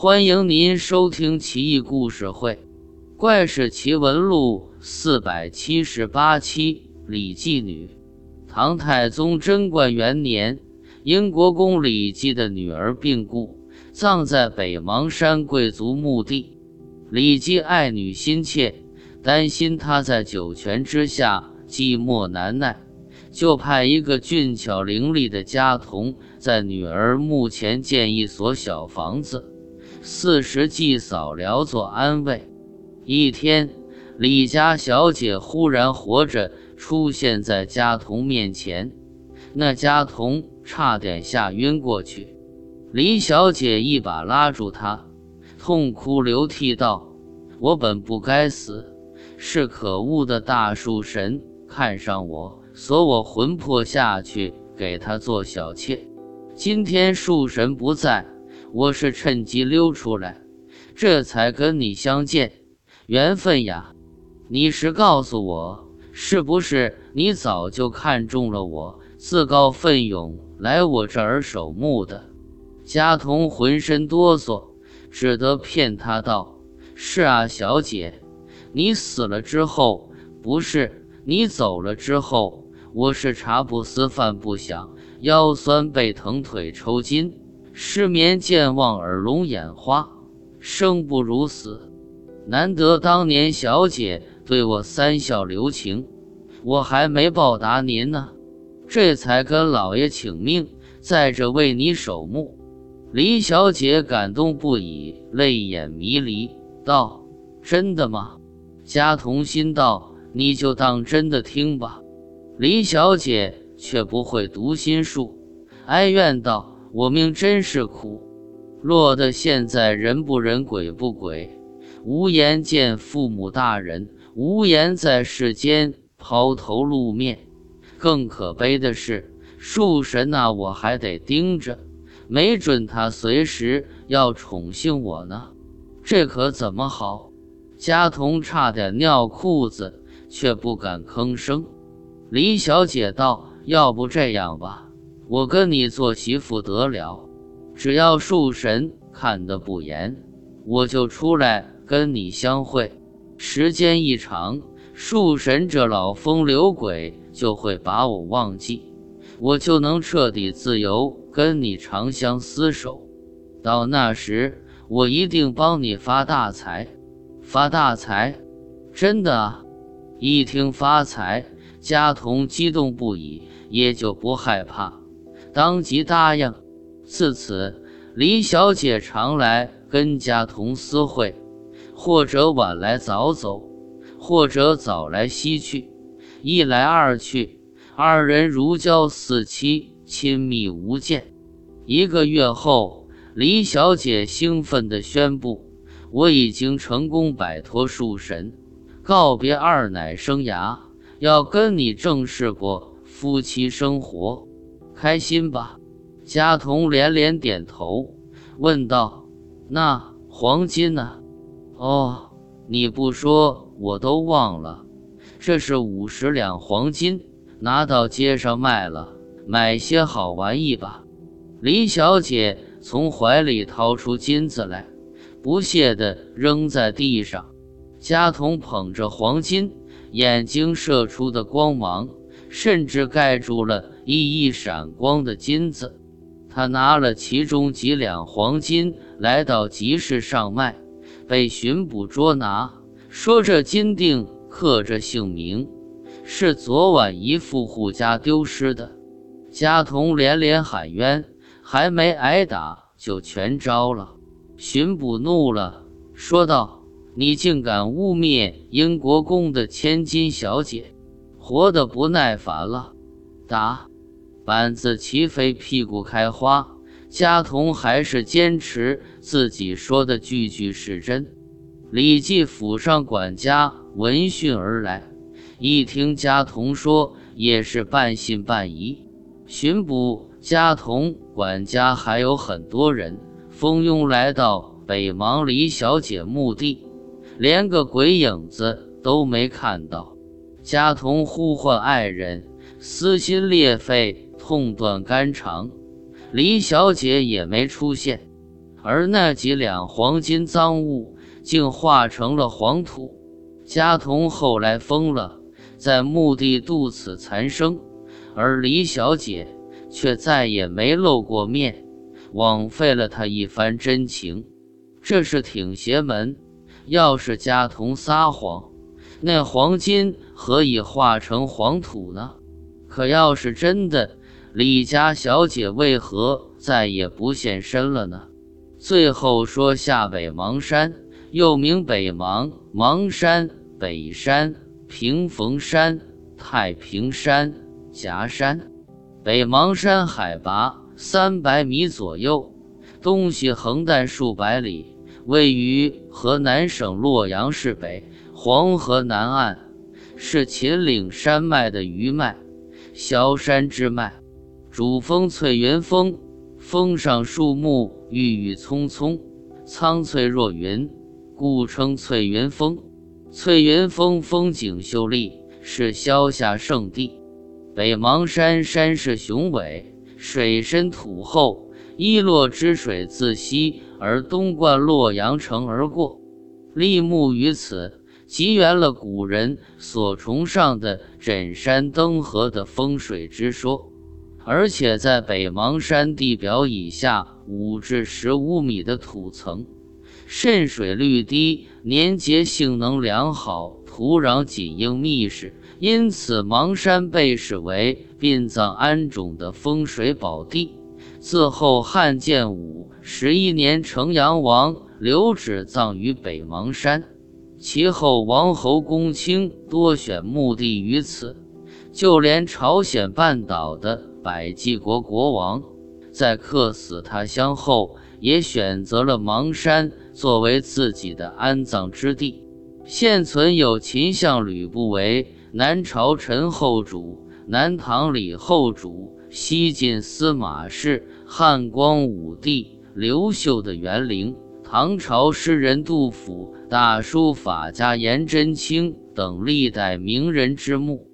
欢迎您收听《奇异故事会·怪事奇闻录》四百七十八期。李继女，唐太宗贞观元年，英国公李继的女儿病故，葬在北邙山贵族墓地。李继爱女心切，担心她在九泉之下寂寞难耐。就派一个俊俏伶俐的家童在女儿墓前建一所小房子，四时祭扫，聊作安慰。一天，李家小姐忽然活着出现在家童面前，那家童差点吓晕过去。李小姐一把拉住他，痛哭流涕道：“我本不该死，是可恶的大树神看上我。”锁我魂魄下去，给他做小妾。今天树神不在，我是趁机溜出来，这才跟你相见。缘分呀！你是告诉我，是不是你早就看中了我，自告奋勇来我这儿守墓的？家童浑身哆嗦，只得骗他道：“是啊，小姐，你死了之后，不是你走了之后。”我是茶不思饭不想，腰酸背疼腿抽筋，失眠健忘耳聋眼花，生不如死。难得当年小姐对我三笑留情，我还没报答您呢，这才跟老爷请命，在这为你守墓。李小姐感动不已，泪眼迷离，道：“真的吗？”家童心道：“你就当真的听吧。”李小姐却不会读心术，哀怨道：“我命真是苦，落得现在人不人鬼不鬼，无颜见父母大人，无颜在世间抛头露面。更可悲的是，树神呐，我还得盯着，没准他随时要宠幸我呢，这可怎么好？”家童差点尿裤子，却不敢吭声。李小姐道：“要不这样吧，我跟你做媳妇得了。只要树神看得不严，我就出来跟你相会。时间一长，树神这老风流鬼就会把我忘记，我就能彻底自由，跟你长相厮守。到那时，我一定帮你发大财，发大财！真的啊！一听发财。”家童激动不已，也就不害怕，当即答应。自此，李小姐常来跟家童私会，或者晚来早走，或者早来西去，一来二去，二人如胶似漆，亲密无间。一个月后，李小姐兴奋地宣布：“我已经成功摆脱树神，告别二奶生涯。”要跟你正式过夫妻生活，开心吧？家童连连点头，问道：“那黄金呢？”哦，你不说我都忘了。这是五十两黄金，拿到街上卖了，买些好玩意吧。李小姐从怀里掏出金子来，不屑地扔在地上。家童捧着黄金。眼睛射出的光芒，甚至盖住了熠熠闪光的金子。他拿了其中几两黄金，来到集市上卖，被巡捕捉拿，说这金锭刻着姓名，是昨晚一富户家丢失的。家童连连喊冤，还没挨打就全招了。巡捕怒了，说道。你竟敢污蔑英国公的千金小姐，活得不耐烦了！打板子齐飞，屁股开花。家童还是坚持自己说的句句是真。李记府上管家闻讯而来，一听家童说，也是半信半疑。巡捕家童管家还有很多人蜂拥来到北邙李小姐墓地。连个鬼影子都没看到，家童呼唤爱人，撕心裂肺，痛断肝肠。李小姐也没出现。而那几两黄金赃物竟化成了黄土。家童后来疯了，在墓地度此残生，而李小姐却再也没露过面，枉费了他一番真情。这是挺邪门。要是家童撒谎，那黄金何以化成黄土呢？可要是真的，李家小姐为何再也不现身了呢？最后说下北邙山，又名北邙、邙山、北山、平逢山、太平山、夹山。北邙山海拔三百米左右，东西横亘数百里。位于河南省洛阳市北黄河南岸，是秦岭山脉的余脉，萧山之脉。主峰翠云峰，峰上树木郁郁葱葱，苍翠若云，故称翠云峰。翠云峰风景秀丽，是萧夏圣地。北邙山山势雄伟，水深土厚，伊洛之水自西。而东贯洛阳城而过，立木于此，集圆了古人所崇尚的枕山登河的风水之说。而且在北邙山地表以下五至十五米的土层，渗水率低，粘结性能良好，土壤紧硬密实，因此邙山被视为殡葬安种的风水宝地。自后汉建武十一年，成阳王刘祉葬于北邙山，其后王侯公卿多选墓地于此，就连朝鲜半岛的百济国国王，在客死他乡后，也选择了邙山作为自己的安葬之地。现存有秦相吕不韦、南朝陈后主、南唐李后主。西晋司马氏、汉光武帝刘秀的园陵，唐朝诗人杜甫、大书法家颜真卿等历代名人之墓。